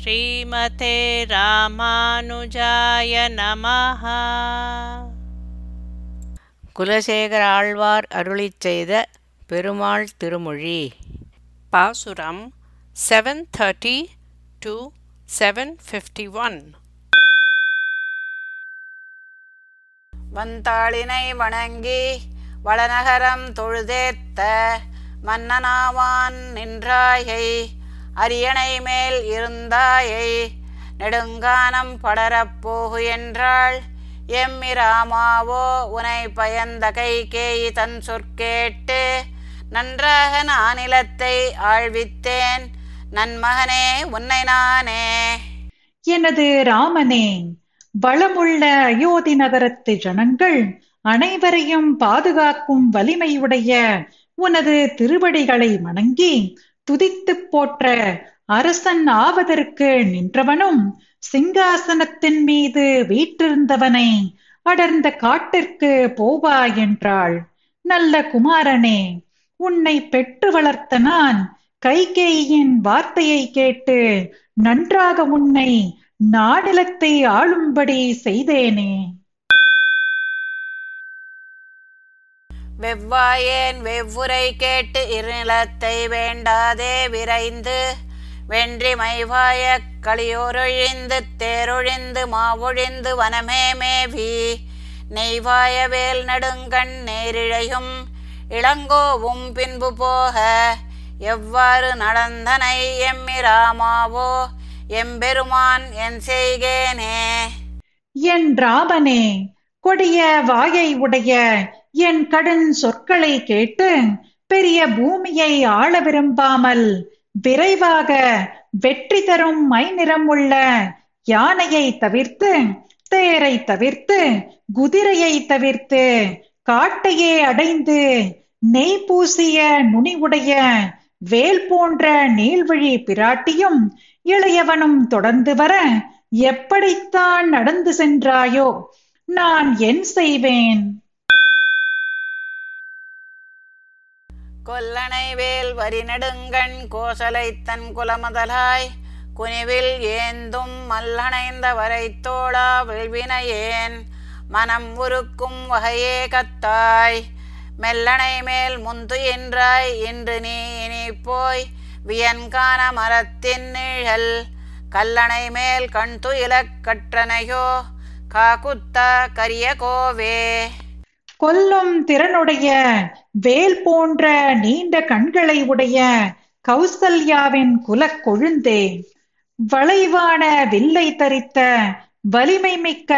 ஸ்ரீமதே ராமானுஜாய நமஹ. குலசேகர ஆழ்வார் அருளிச் செய்த பெருமாள் திருமொழி. பாசுரம் seven thirty two seven fifty one வந்தாளினை வணங்கி வளநகரம் தொழுதேத்த மன்னனாவான் நின்றாயை அரியணை மேல் இருந்தாயை. நெடுங்கானம் படரப்போகு என்றாள். எம்மிராமாவோ உனை பயந்த கை கேயி தன் சொற்கேட்டு நன்றாக நானிலத்தை ஆழ்வித்தேன் நன்மகனே உன்னை நானே. எனது ராமனே வளமுள்ள அயோத்தி நகரத்து ஜனங்கள் அனைவரையும் பாதுகாக்கும் வலிமையுடைய உனது திருவடிகளை வணங்கி துதித்துப் போற்ற அரசன் ஆவதற்கு நின்றவனும் சிங்காசனத்தின் மீது வீற்றிருந்தவனை அடர்ந்த காட்டிற்கு போவா என்றாள். நல்ல குமாரனே உன்னை பெற்று வளர்த்த நான் கைகேயின் வார்த்தையை கேட்டு நன்றாக உன்னை நாடலத்தை ஆளும்படி செய்தேனே. வெவ்வாயேன் வெவ்வுரை கேட்டு இருநிலத்தை வேண்டாதே விரைந்து வென்றி மைவாய களியோரொழிந்து தேரொழிந்து மாவொழிந்து வனமே மேவி நெய்வாய வேல் நடுங்கண் நேரிழையும் இளங்கோவும் பின்பு போக எவ்வாறு நடந்தனை எம்மிராமாவோ எம்பெருமான் என் செய்கேனே. என் ராமனே கொடிய வாயை உடைய என் கடன் சொற்களை கேட்டு பெரிய பூமியை ஆள விரும்பாமல் விரைவாக வெற்றி தரும் மை நிறம் உள்ள யானையை தவிர்த்து தேரை தவிர்த்து குதிரையை தவிர்த்து காட்டையே அடைந்து நெய் பூசிய நுனிவுடைய வேல் போன்ற நீள்வழி பிராட்டியும் இளையவனும் தொடர்ந்து வர எப்படித்தான் நடந்து சென்றாயோ நான் என் செய்வேன். கொல்லனை வேல் வரி நெடுங்கண் கோசலை தன் குலமதலாய் குனிவில் ஏந்தும் மல்லணைந்த வரை தோளா விழ்வினையேன் மனம் உருக்கும் வகையே கத்தாய் மெல்லனை மேல் முந்து என்றாய் இன்று நீ இனி போய் வியன்கான மரத்தின் நிழல் கல்லணை மேல் கண் துயிலக் கற்றனையோ காக்குத்த கரிய கோவே. கொல்லும் திறனுடைய வேல் போன்ற நீண்ட கண்களை உடைய கௌசல்யாவின் குலக் கொழுந்தே. வளைவான வில்லை தரித்த வலிமை மிக்க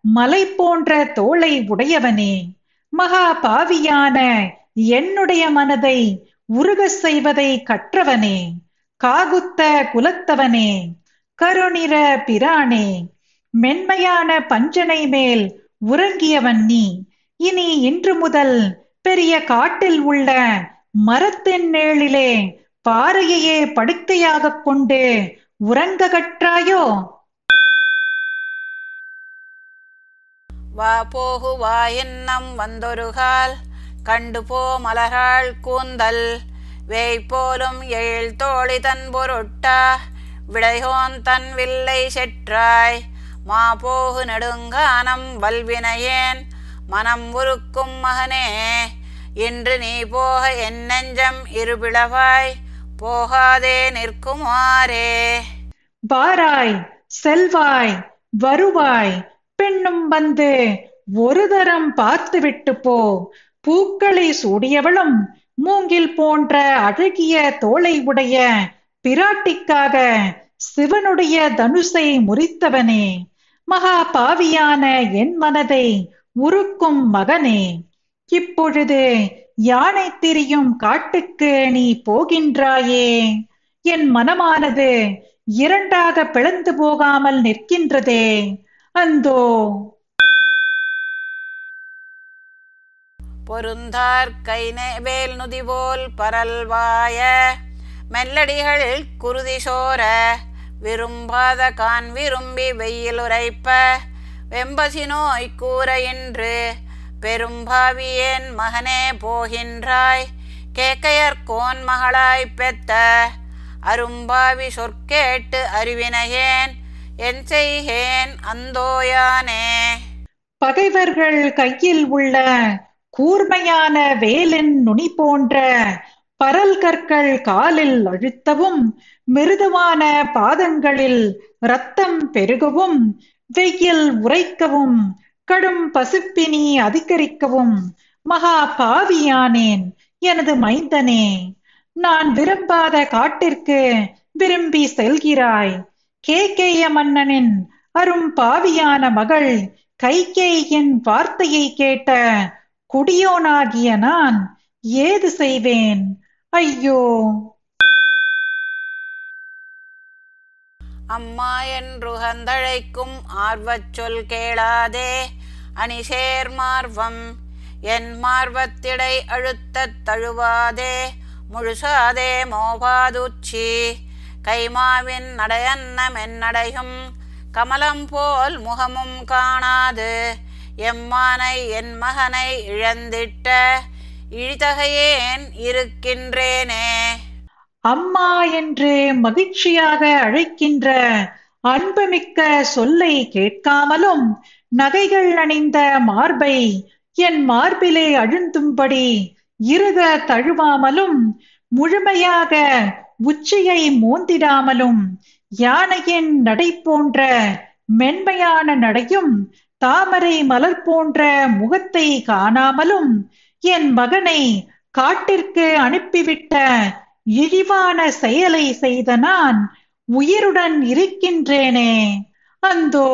மலை போன்ற தோளை உடையவனே. மகா பாவியான என்னுடைய மனதை உருக செய்வதை கற்றவனே. காகுத்த குலத்தவனே கருநிற பிரானே. மென்மையான பஞ்சனை மேல் உறங்கியவன் நீ. இனி இன்று முதல் பெரிய காட்டில் உள்ள மரத்தின் நேழிலே பாறையையே படுக்கையாக கொண்டு உறங்க கற்றாயோ? வா போகு வா என்னம் வந்தொருகால் கண்டு போ மலராள் கூந்தல். வேய் போலும் எழில் தோழி தன் பொருட்டா. விடையோன் தன் வில்லை செற்றாய். மா போகு நெடுங்கானம் வல்வினையேன். மனம் உருக்கும் மகனே இன்று நீ போக என் நெஞ்சம் இருபிளவாய் போகாதே நிற்குமாறே. பாராய் செல்வாய் வருவாய் பெண்ணும் வந்து ஒரு தரம் பார்த்துவிட்டு போ. பூக்களை சூடியவளும் மூங்கில் போன்ற அழகிய தோளை உடைய பிராட்டிக்காக சிவனுடைய தனுசை முறித்தவனே. மகா பாவியான என் மனதை உருக்கும் மகனே இப்பொழுது யானை திரியும் காட்டுக்கு நீ போகின்றாயே. என் மனமானது இரண்டாக பிளந்து போகாமல் நிற்கின்றதே. அந்தோ. பொருந்தார் கை வேல் நுதிபோல் பரல்வாய. மெல்லடிகள் குருதி சோர விரும்பாத கான் விரும்பி வெயில் உரைப்ப. வெம்பசி நோய் கூற என்று பெரும்பாவியேன் மகனே போகின்றாய். கேக்கையர்கோன் மகளாய் பெத்த. அரும்பாவி சொற்கேட்டு அறிவினையேன். என் செய்கேன் அந்தோயானே. பகைவர்கள் கையில் உள்ள கூர்மையான வேலின் நுனி போன்ற பரல் கற்கள் காலில் அழுத்தவும் மிருதுவான பாதங்களில் ரத்தம் பெருகவும் வெயில் உரைக்கவும் கடும் பசிப்பினி அதிகரிக்கவும் மகா பாவியானேன் எனது மைந்தனே. நான் விரும்பாத காட்டிற்கு விரும்பி செல்கிறாய். கேகேய மன்னனின் அரும் பாவியான மகள் கைகேயின் வார்த்தையை கேட்ட குடியோனாகிய நான் ஏது செய்வேன்? ஐயோ! அம்மா என்று கந்தழைக்கும் ஆர்வச் சொல் கேளாதே. அணிசேர் மார்வம் என் மார்வத்திடை அழுத்தத் தழுவாதே. முழுசாதே மோபாதுச்சி கைமாவின் நடையன்ன மென்னடையும் கமலம் போல் முகமும் காணாது எம்மானை என் மகனை இழந்திட்ட. இழிதகையேன் இருக்கின்றேனே. அம்மா என்று மகிழ்ச்சியாக அழைக்கின்ற அன்புமிக்க சொல்லை கேட்காமலும் நகைகள் அணிந்த மார்பை என் மார்பிலே அழுந்தும்படி இருக தழுவாமலும் முழுமையாக உச்சியை மோந்திடாமலும் யானையின் நடை போன்ற மென்மையான நடையும் தாமரை மலர் போன்ற முகத்தை காணாமலும் என் மகனை காட்டிற்கு அனுப்பிவிட்ட இழிவான செயலை செய்த நான் உயிருடன் இருக்கின்றேனே. அந்தோ.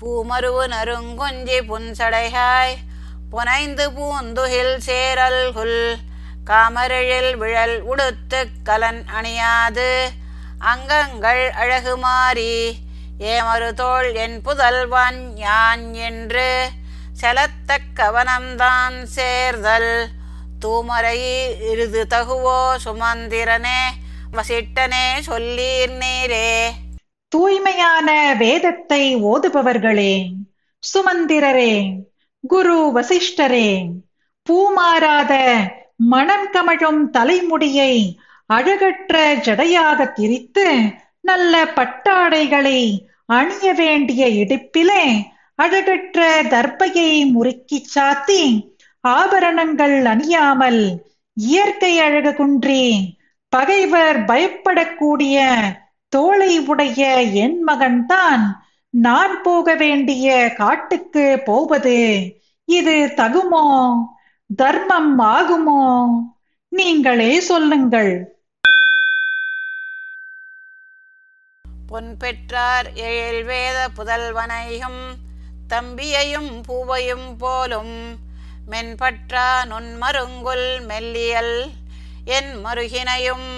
பூமருவு நருங்கொஞ்சி புன்சடைகாய் புனைந்து பூந்துகில் சேரல் குல் காமரழில் விழல் உடுத்து கலன் அணியாது. அங்கங்கள் அழகு மாறி ஏமரு தோள் என் புதல்வான் யான் என்று செலத்தக் கவனம்தான் சேர்தல். தூமரை இருது தகுவோ சுமந்திரனே வசிட்டனே சொல்லீர் நீரே. தூய்மையான வேதத்தை ஓதுபவர்களே சுமந்திரரே குரு வசிஷ்டரே பூமாறாத மணம் கமழும் தலைமுடியை அழகற்ற ஜடையாக திரித்து நல்ல பட்டாடைகளை அணிய வேண்டிய இடுப்பிலே அழகற்ற தர்பையை முறுக்கிச் சாத்தி ஆபரணங்கள் அணியாமல் இயற்கை அழகு குன்றி பகைவர் பயப்படக்கூடிய தோளை உடைய என் மகன்தான். நான் போக வேண்டிய காட்டுக்கு போவது இது தகுமோ? தர்மம் ஆகுமோ? நீங்களே சொல்லுங்கள். பொன் பெற்றார் ஏழ் வேத புதல்வனையும் தம்பியையும் பூவையும் போலும் மென்பற்றா நுண்மருங்குல் மெல்லியல் என் மருகினையும்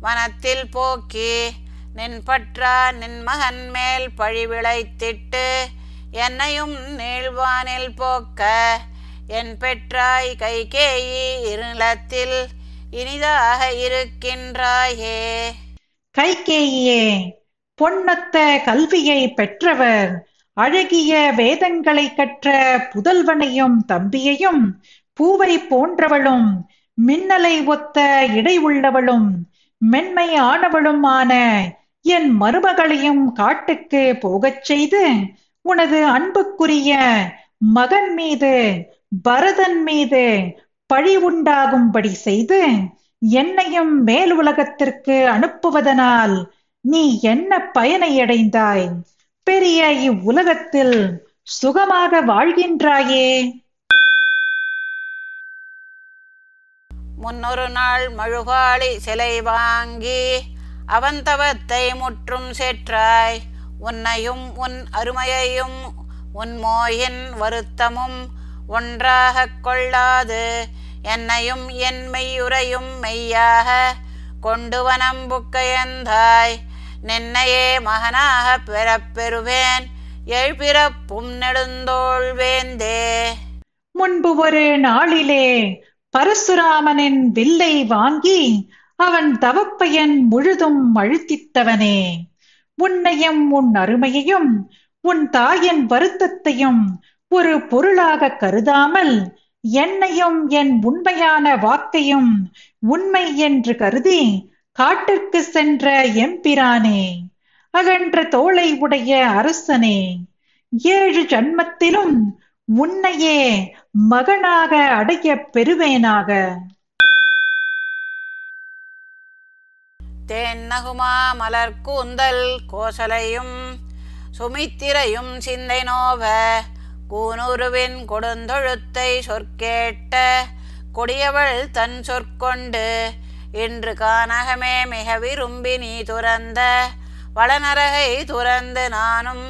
வனத்தில் போக்கி நின்பற்றா நின் மகன் மேல் பழிவிளைத்திட்டு என்னையும் நீழ்வானில் போக்க என் பெற்றாய் கைகேயி இருளத்தில் இனிதாக இருக்கின்றாயே. கைகேயியே பொன்னத்த கல்வியை பெற்றவர் அழகிய வேதங்களை கற்ற புதல்வனையும் தம்பியையும் பூவை போன்றவளும் மின்னலை ஒத்த இடை உள்ளவளும் மென்மை ஆனவளுமான என் மருமகளையும் காட்டுக்கு போகச் செய்து உனது அன்புக்குரிய மகன் மீது பரதன் மீது பழி உண்டாகும்படி செய்து என்னையும் மேல் உலகத்திற்கு அனுப்புவதனால் நீ என்ன பயனை அடைந்தாய்? பெரிய இவ்வுலகத்தில் சுகமாக வாழ்கின்றாயே. முன்னொரு நாள் மழுகாளி சிலை வாங்கி அவந்தவத்தை முற்றும் சேற்றாய். உன்னையும் உன் அருமையையும் உன் மோயின் வருத்தமும் ஒன்றாகக் கொள்ளாது. என்னையும் என் மெய்யுரையும் மெய்யாக கொண்டு வனம்புக்கையந்தாய் நின்னையே மகனாக பெறப்பெறுவேன் எழுபிறப்பும் நெடுந்தோள் வேந்தே. முன்பு ஒரு நாளிலே பரசுராமனின் வில்லை வாங்கி அவன் தவப்பையன் முழுதும் அழுத்தித்தவனே. உன்னையும் உன் அருமையையும் உன் தாயின் வருத்தத்தையும் ஒரு பொருளாக கருதாமல் என்னையும் என் உண்மையான வாக்கையும் உண்மை என்று கருதி காட்டிற்கு சென்ற எம்பிரானே அகன்ற தோளை உடைய அரசனே ஏழு ஜன்மத்திலும் உன்னையே மகனாக அடைய பெறுவேனாக. தேன்னகுமா மலர் கூந்தல் கோசலையும் சுமித்திரையும் சிந்தை நோவ கூனுருவின் கொடுந்தொழுத்தை சொற்கேட்ட கொடியவள் தன் சொற்கொண்டு இன்று கானகமே மிக விரும்பி நீ துறந்த வளநரகை துறந்து நானும்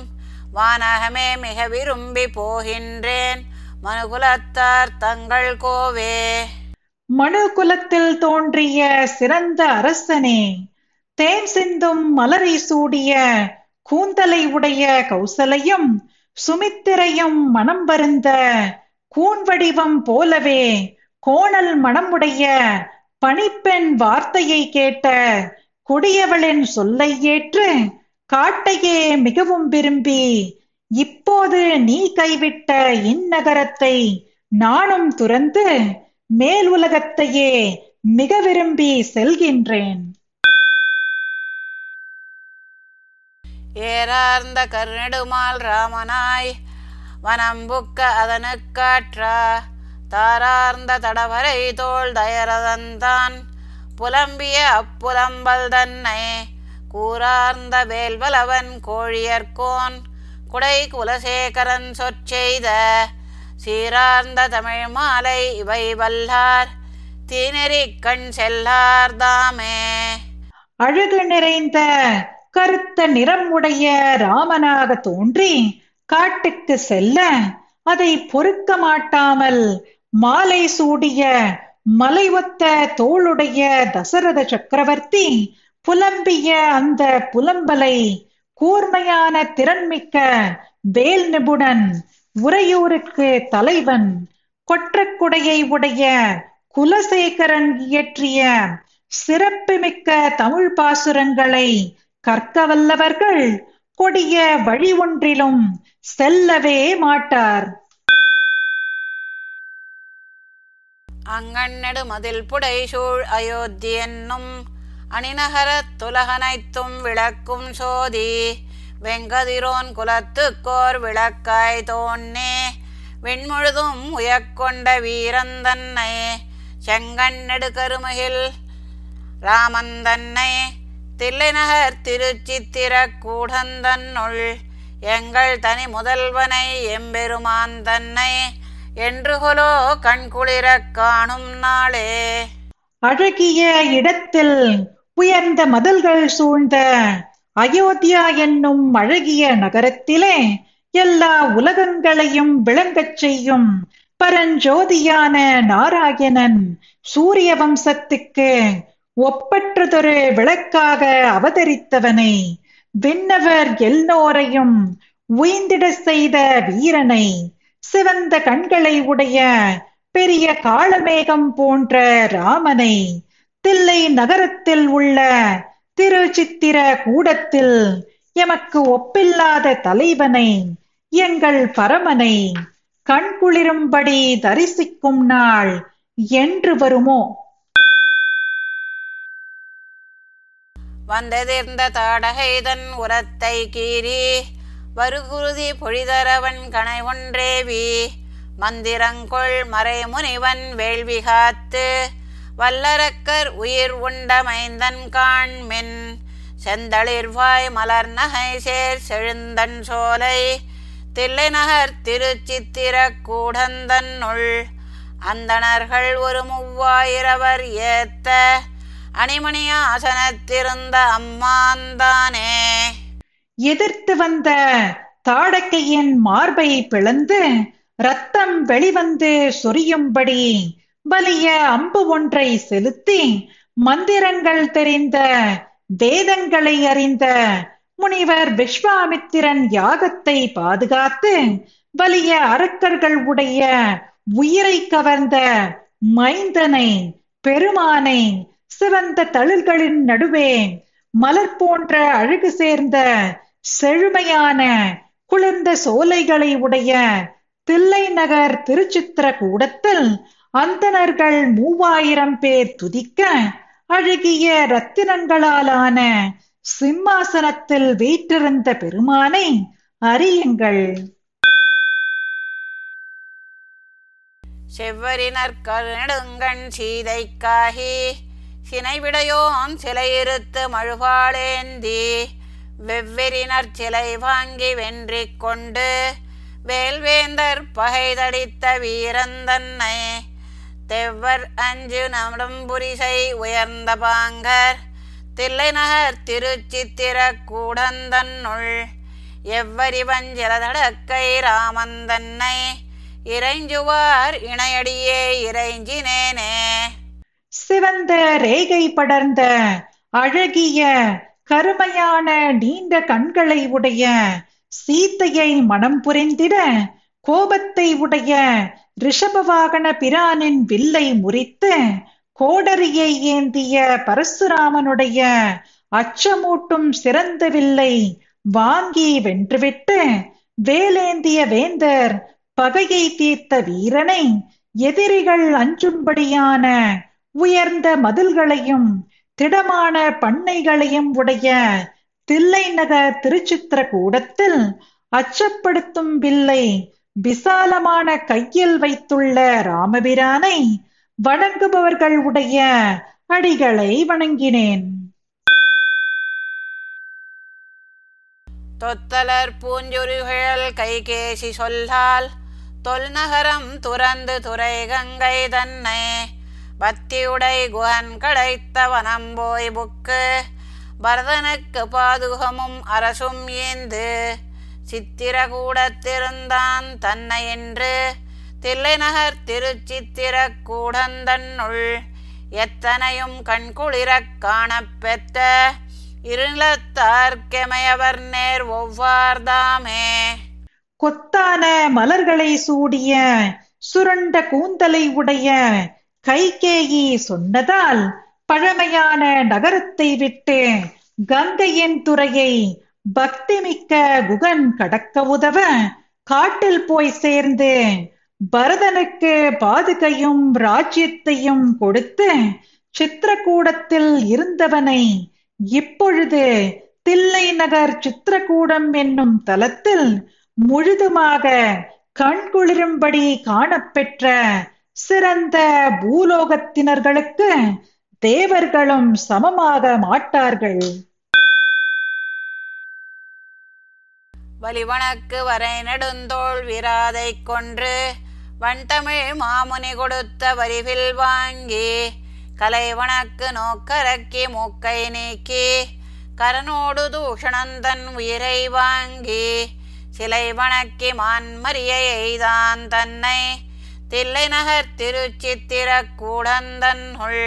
வானகமே மிக விரும்பி போகின்றேன். மனுகுலத்தார் தங்கள் கோவே. மனுகுலத்தில் தோன்றிய சிறந்த அரசனே தேன் சிந்தும் மலரை சூடிய கூந்தலை உடைய கௌசலையும் சுமித்திரையும் மனம் வருந்த கூன் வடிவம் போலவே கோணல் மனமுடைய பணிப்பெண் வார்த்தையை கேட்ட கொடியவளின் சொல்லை ஏற்று காட்டையே மிகவும் விரும்பி இப்போது நீ கைவிட்ட இந்நகரத்தை நானும் துறந்து மேல் உலகத்தையே மிக விரும்பி செல்கின்றேன். ஏறார்ந்த கருநெடுமால் ராமனாய் வனம்புக்க அதனுக்காற்றா தாரார்ந்த தடவரை தோள் தயரதந்தான். புலம்பிய அப்புலம்பல் தன்னை கூறார்ந்த வேல்வலவன் கோழியர்கோன். குடை குலசேகரன் சொற்செய்த சீரார்ந்த தமிழ் மாலை இவை வல்லார். தீநெறி கண் செல்லார் தாமே. அழகு நிறைந்த கருத்த நிறம் உடைய ராமனாக தோன்றி காட்டுக்கு செல்ல அதை பொறுக்க மாட்டாமல் மாலை சூடிய மலை ஒத்த தோளுடைய தசரத சக்கரவர்த்தி புலம்பிய அந்த புலம்பலை கூர்மையான திறன்மிக்க வேல் நிபுணன் உறையூருக்கு தலைவன் கொற்றக்குடையை உடைய குலசேகரன் இயற்றிய சிறப்புமிக்க தமிழ் பாசுரங்களை கற்க வல்லவர்கள் கொடிய வழி ஒன்றிலும் செல்லவே மாட்டார். அங்கண்ணெடு மதில் புடை சூழ் அயோத்தி என்னும் அணிநகரத் துலகனைத்தும் விளக்கும் சோதி வெங்கதிரோன் குலத்துக்கோர் விளக்காய் தோன்னே விண்முழுதும் உயக்கொண்ட வீரந்தன்னை செங்கண்ணெடு கருமுகில் ராமந்தன்னை தில்லைநகர் திருச்சித்திர கூடந்தன்னுள் எங்கள் தனி முதல்வனை எம்பெருமான் தன்னை என்று கொலோ கண்குளிரக் காணும் நாளே. அழகிய இடத்தில் உயர்ந்த மதில்கள் சூழ்ந்த அயோத்தியா என்னும் அழகிய நகரத்திலே எல்லா உலகங்களையும் விளங்கச் செய்யும் பரஞ்சோதியான நாராயணன் சூரிய வம்சத்துக்கு ஒப்பற்றதொரு விளக்காக அவதரித்தவனை விண்ணவர் எல்லோரையும் உய்ந்திட செய்த வீரனை சிவந்த கண்களை உடைய பெரிய காளமேகம் போன்ற ராமனை தில்லை நகரத்தில் உள்ள திருச்சித்திர கூடத்தில் எமக்கு ஒப்பில்லாத தலைவனை எங்கள் பரமனை கண்குளிரும்படி தரிசிக்கும் நாள் என்று வருமோ? வந்ததிர்ந்த தாடகைதன் உரத்தை கீறி வருகுருதி பொழிதரவன் கணை ஒன்றேவி மந்திரங்கொள் மறைமுனிவன் வேள்வி காத்து வல்லரக்கர் உயிர் உண்டமைந்தன் காண்மின் செந்தளிர்வாய் மலர் நகை சேர் செழுந்தன் சோலை தில்லைநகர் திருச்சித்திர கூடந்தன்னுள் அந்தணர்கள் ஒரு மூவாயிரவர் ஏத்த அணிமணியா அசனத்திருந்த அம்மாந்தானே. எதிர்த்து வந்த தாடக்கையின் மார்பை பிளந்து ரத்தம் வெளிவந்து சொரியும்படி வலிய அம்பு ஒன்றை செலுத்தி மந்திரங்கள் தெரிந்த வேதங்களை அறிந்த முனிவர் விஸ்வாமித்திரன் யாகத்தை பாதுகாத்து வலிய அரக்கர்கள் உடைய உயிரை கவர்ந்த மைந்தனை பெருமானை சிவந்த தளிர்களின் நடுவே மலர் போன்ற அழகு சேர்ந்த செழுமையான குளிர்ந்த சோலைகளை உடைய தில்லை நகர் திருச்சித்திர கூடத்தில் அந்தணர்கள் மூவாயிரம் பேர் துதிக்க அழகிய ரத்தினங்களாலான சிம்மாசனத்தில் வீற்றிருந்த பெருமானை அறியுங்கள். செவ்வரினர் நெடுங்கண் சீதைக்காகி சினைவிடையோன் சிலையிருத்து மழுவாளேந்தி வெவ்வெறினர் சிலை வாங்கி வென்றி கொண்டு வேல்வேந்தர் பகைதடித்த வீரந்தன்னை தெவ்வர் அஞ்சு நம்புரிசை உயர்ந்த பாங்கர் தில்லைநகர் திருச்சித்திர கூடந்தன்னுள் எவ்வரி வஞ்சலதடக்கை ராமந்தன்னை இறைஞ்சுவார் இணையடியே இறைஞ்சினேனே. சிவந்த ரேகை படர்ந்த அழகிய கருமையான நீண்ட கண்களை உடைய சீத்தையை மனம் புரிந்திட கோபத்தை உடைய ரிஷபவாகன பிரானின் வில்லை முறித்து கோடரியை ஏந்திய பரசுராமனுடைய அச்சமூட்டும் சிறந்த வில்லை வாங்கி வென்றுவிட்டு வேலேந்திய வேந்தர் பகையை தீர்த்த வீரனை எதிரிகள் அஞ்சும்படியான உயர்ந்த மதில்களையும் திடமான பண்ணைகளையும் உடைய தில்லை நகர் திருச்சித்திர கூடத்தில் அச்சப்படுத்தும் வில்லை விசாலமான கையில் வைத்துள்ள ராமபிரானை வணங்குபவர்கள் உடைய அடிகளை வணங்கினேன். தொத்தலர் பூஞ்சுருகள் கைகேசி சொல்லால் தொல்நகரம் துறந்து துறை கங்கை தன்னை பத்தியுடை குகன் கிடைத்த வனம்போய் புக்கு. பரதனுக்கு பாதுகமும் அரசும் ஏந்து சித்திரகூடத்திருந்தான் தன்னை என்று தில்லைநகர் திருச்சித்திர கூடந்தன்னுள் எத்தனையும் கண்குளிரக் காணப்பெற்ற இருளத்தார்க்கெமையவர் நேர் ஒவ்வார்தாமே. கொத்தான மலர்களை சூடிய சுரண்ட கூந்தலை உடைய கைகேயி சொன்னதால் பழமையான நகரத்தை விட்டு கங்கையின் துறையை பக்திமிக்க குகன் கடக்க உதவ காட்டில் போய் சேர்ந்து பரதனுக்கு பாதுகையும் ராஜ்யத்தையும் கொடுத்து சித்திரக்கூடத்தில் இருந்தவனை இப்பொழுது தில்லை நகர் சித்திரக்கூடம் என்னும் தலத்தில் முழுதுமாக கண்குளிரும்படி காணப்பெற்ற சிறந்த பூலோகத்தினர்களுக்கு தேவர்களும் சமமாக மாட்டார்கள். வலிவணக்கு வரை நெடுந்தோள் விராதை கொன்று வண்தமிழ் மாமுனி கொடுத்த வரிவில் வாங்கி கலைவனக்கு நோக்கரக்கி மூக்கை நீக்கி கரனோடு தூஷணந்தன் உயிரை வாங்கி சிலை வணக்கி மான்மரியை எய்தான் தன்னை தில்லைநகர் திருச்சித்திர கூடந்தன்னுள்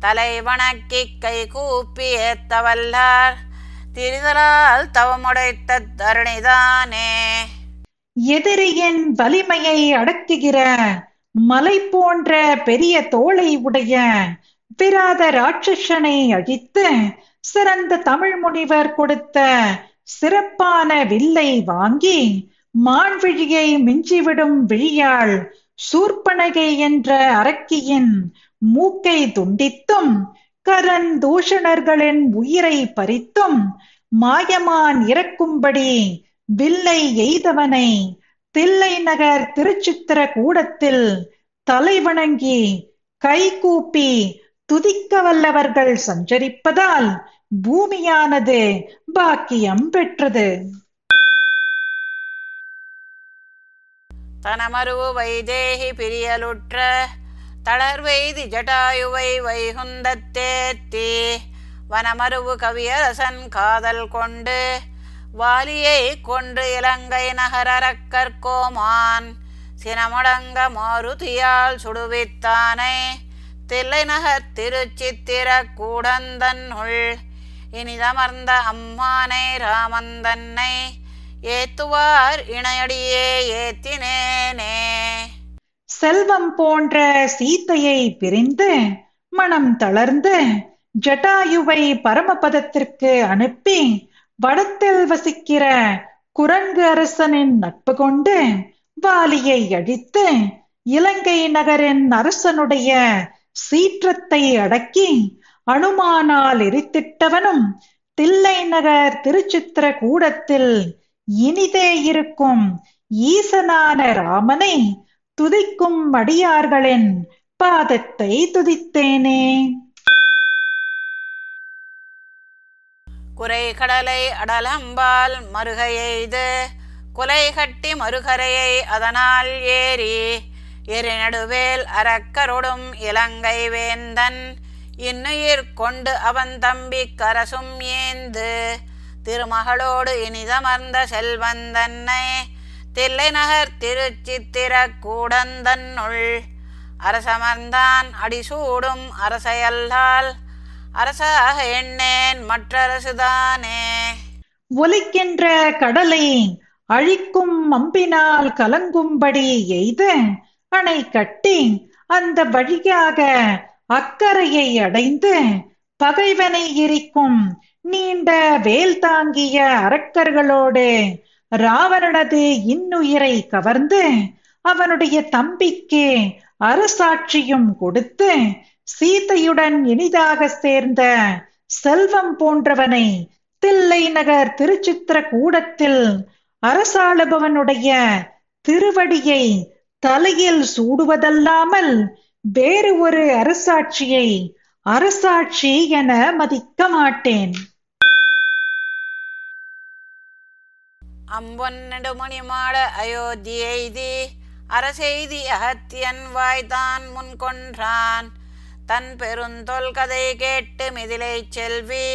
தலை வணக்கி கை கூப்பி ஏத்தவல்லார் திரிதலால் தவமுடைத்த தருணிதானே. எதிரியின் வலிமையை அடக்குகிற மலை போன்ற பெரிய தோளை உடைய பிராத ராட்சசனை அழித்து சிறந்த தமிழ் முனிவர் கொடுத்த சிறப்பான வில்லை வாங்கி மான்விழியை மிஞ்சிவிடும் விழியாள் சூர்பனகை என்ற அரக்கியின் மூக்கை துண்டித்தும் கரன் தூஷணர்களின் உயிரை பறித்தும் மாயமான் இறக்கும்படி வில்லை எய்தவனை தில்லை நகர் திருச்சித்திர கூடத்தில் தலை வணங்கி கைகூப்பி துதிக்க வல்லவர்கள் சஞ்சரிப்பதால் பூமியானது பாக்கியம் பெற்றது. தனமருவு வைதேகி பிரியலுற்ற தளர்வெய்தி ஜட்டாயுவை வைகுந்தத்தேத்தி வனமருவு கவியரசன் காதல் கொண்டு வாலியை கொன்று இலங்கை நகரக்கற்கோமான் சினமுடங்க மாருதியால் சுடுவித்தானை தில்லை நகர் திருச்சித்திர கூடந்தன்னுள் இனிதமர்ந்த அம்மானை ராமந்தன்னை ஏத்துவார் இணையடியே ஏத்தினேனே. செல்வம் போன்ற சீத்தையை பிரிந்து மனம் தளர்ந்து ஜட்டாயுவை பரமபதத்திற்கு அனுப்பி வடத்தில் வசிக்கிற குரங்கு அரசனின் நட்பு கொண்டு வாலியை அழித்து இலங்கை நகரின் அரசனுடைய சீற்றத்தை அடக்கி அனுமானால் எரித்திட்டவனும் தில்லை நகர் திருச்சித்திர கூடத்தில் இனிதே இருக்கும் ஈசனான ராமனை துதிக்கும் அடியார்களின் பாதத்தை துதித்தேனே. குறை கடலை அடலம்பால் மருகை எய்து குலை கட்டி மறுகரையை அதனால் ஏறி எரி நடுவேல் அரக்கரொடும் இலங்கை வேந்தன் இன்னுயிர் கொண்டு அவன் தம்பி கரசும் ஏந்து திருமகளோடு இனிதமர்ந்த செல்வந்தன்னை தில்லை நகர் திருச்சித்திர கூடந்தன்னுள். அரசமர்ந்தான் அடிசூடும் அரசையல்லால் அரசாக எண்ணேன் மற்றரசுதானே. ஒலிக்கின்ற கடலை அழிக்கும் அம்பினால் கலங்கும்படி எய்த அணை கட்டி அந்த வழியாக அக்கறையை அடைந்து பகைவனை எரிக்கும் நீண்ட வேல் தாங்கிய அரக்கர்களோடு ராவணனது இன்னுயிரை கவர்ந்து அவனுடைய தம்பிக்கு அரசாட்சியும் கொடுத்து சீதையுடன் இனிதாக சேர்ந்த செல்வம் போன்றவனை தில்லை நகர் திருச்சித்திர கூடத்தில் அரசாளுபவனுடைய திருவடியை தலையில் சூடுவதல்லாமல் வேறு ஒரு அரசாட்சியை அரசாட்சி என மதிக்க மாட்டேன் அம்பொன்னெடுமணி மாட அயோத்தி அரசெய்தி அகத்தியன் வாய்தான் முன் கொன்றான் தன் பெருந்தொல் கதை கேட்டு மிதிலை செல்வி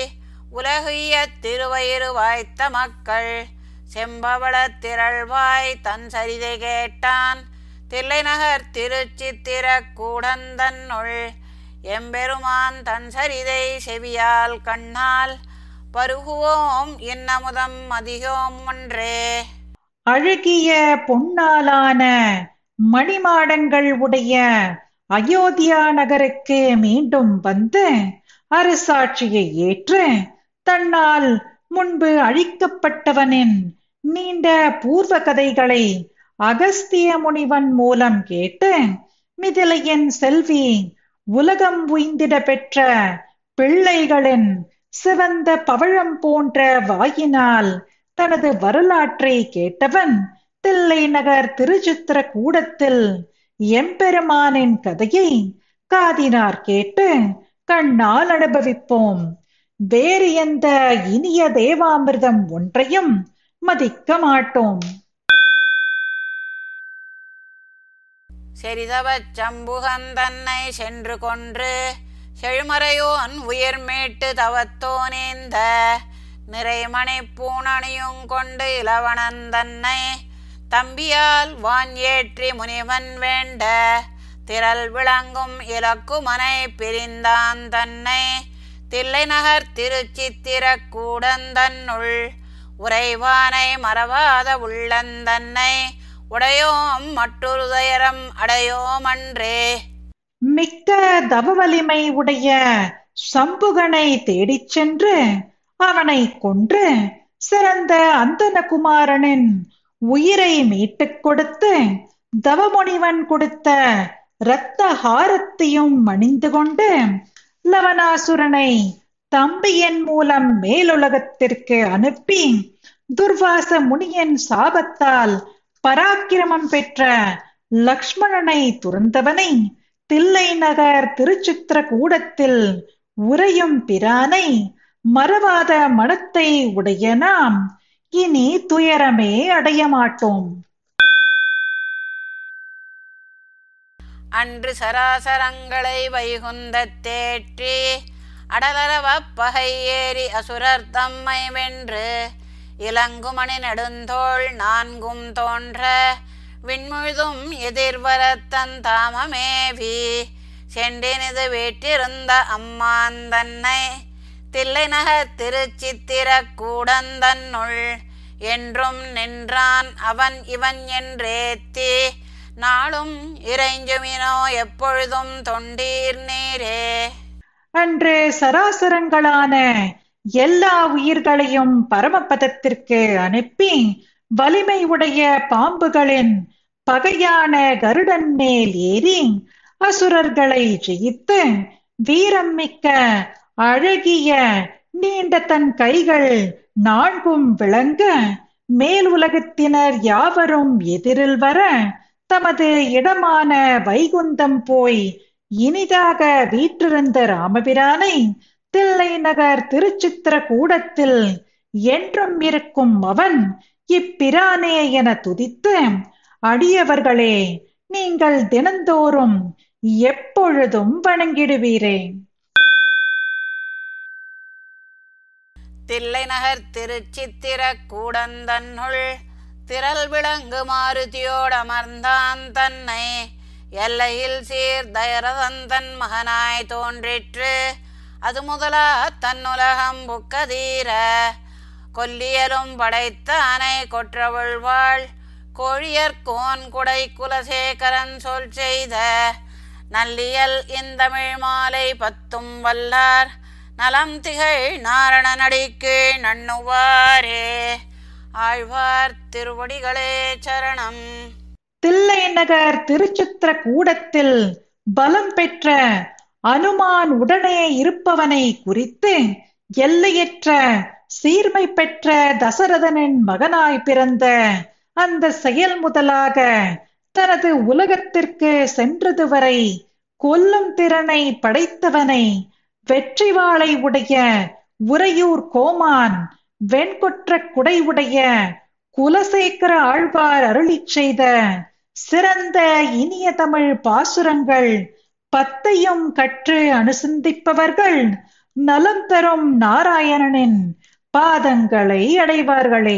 உலகிய திருவயிறு வாய்த்த மக்கள் செம்பவள திரள்வாய் தன் சரிதை கேட்டான் தில்லைநகர் திருச்சித்திர கூடந்தன்னுள் எம்பெருமான் தன் சரிதை செவியால் கண்ணால் பருகுவோம் என்னமுதம் அதிகோம் ஒன்றே. அழகிய பொன்னாலான மணிமாடங்கள் உடைய அயோத்தியா நகருக்கு மீண்டும் வந்து அரசாட்சியை ஏற்று தன்னால் முன்பு அழிக்கப்பட்டவனின் நீண்ட பூர்வ கதைகளை அகஸ்திய முனிவன் மூலம் கேட்டு மிதிலையின் செல்வி உலகம் உய்ந்திட பெற்ற பிள்ளைகளின் சிவந்த பவழம் போன்ற வாயினால் தனது வரலாற்றை கேட்டவன் தில்லை நகர் திருச்சித்திர கூடத்தில் எம்பெருமானின் கதையை காதினார் கேட்டு கண்ணால் அனுபவிப்போம். வேறு எந்த இனிய தேவாமிர்தம் ஒன்றையும் மதிக்க மாட்டோம். சரிதவ சம்புகந்தன்னை சென்று கொன்று செழுமறையோன் உயிர்மேட்டு தவத்தோனேந்த நிறைமணி பூணணியும் கொண்டு இளவனன் தன்னை தம்பியால் வான் ஏற்றி முனிவன் வேண்ட திரள் விளங்கும் இலக்குமனை பிரிந்தான் தன்னை தில்லை நகர் திருச்சித்திர கூடந்தன்னுள் உறைவானை மறவாத உள்ளந்தன்னை உடையோம் மற்றொரு துயரம் அடையோம் மிக்க தவ வலிமை உடைய சம்புகனை தேடிச் சென்று அவனை கொன்று சிறந்த அந்தனகுமாரனின் உயிரை மீட்டுக் கொடுத்து தவமுனிவன் கொடுத்த இரத்த ஹாரத்தையும் அணிந்து கொண்டு லவனாசுரனை தம்பியின் மூலம் மேலுலகத்திற்கு அனுப்பி துர்வாச முனியின் சாபத்தால் பராக்கிரமம் பெற்ற லக்ஷ்மணனை துறந்தவனை தில்லை நகர் திருச்சித்திர கூடத்தில் உறையும் பிரானை மறவாத மனத்தை உடைய நாம். இனி துயரமே அடைய மாட்டோம். அன்று சராசரங்களை வைகுந்த தேற்றி அடலரவ பகை ஏறி அசுரர் தம்மை வென்று இளங்குமணி நெடுந்தோள் நான்கும் தோன்ற விண்முழுதும் எதிர்வரத்தன் தாமமேவி. செண்டினிது வீட்டிருந்த அம்மான் தன்னை தில்லை நகர் திருச்சித்திர கூடந்தன்னுள் என்றும் நின்றான் அவன் இவன் என்றேத்தி. நாளும் இறைஞ்சுமினோ எப்பொழுதும் தொண்டீர் நீரே. அன்று சராசரங்களான எல்லா உயிர்களையும் பரமபதத்திற்கு அனுப்பி வலிமை உடைய பாம்புகளின் பகையான கருடன் மேல் ஏறி அசுரர்களை ஜெயித்து வீரம் மிக்க அழகிய நீண்ட தன் கைகள் நான்கும் விளங்க மேல் உலகத்தினர் யாவரும் எதிரில் வர தமது இடமான வைகுந்தம் போய் இனிதாக வீற்றிருந்த ராமபிரானை தில்லை நகர் திருச்சித்திர கூடத்தில் என்றும் இருக்கும் அவன் இப்பிரானே என துதித்து அடியவர்களே நீங்கள் தினந்தோறும் எப்பொழுதும் வணங்கிடுவீரே. தில்லைநகர் திருச்சித்திர கூடந்தன்னுள் திரள் விளங்கு மாருதியோடமர்ந்தான் தன்னை. எல்லையில் சீர் தயரதந்தன் மகனாய் தோன்றிற்று. அது முதலா தன்னுலகம் புக்கதீர. கொல்லியலும் படைத்தானை கொற்றவள்வாள் கோழியர்கோன் குடை குலசேகரன் சொல் செய்த நல்லியல் இந்தமிழ் மாலை பத்தும் வல்லார் நலம் திகழ் நாரணனடிக்கு நண்ணுவாரே. ஆழ்வார் திருவடிகளே சரணம். தில்லை நகர் திருச்சித்திர கூடத்தில் பலம் பெற்ற அனுமான் உடனே இருப்பவனை குறித்து எல்லையற்ற சீர்மை பெற்ற தசரதனின் மகனாய் பிறந்த அந்த செயல் முதலாக தனது உலகத்திற்கு சென்றது வரை கொல்லும் திறனை படைத்தவனை வெற்றி வாளை உடைய உறையூர் கோமான் வெண்கொற்ற குடை உடைய குலசேகர ஆழ்வார் அருளிச் செய்த சிறந்த இனிய தமிழ் பாசுரங்கள் பத்தையும் கற்று அனுசந்திப்பவர்கள் நலம் தரும் நாராயணனின் பாதங்களை அடைவார்களே.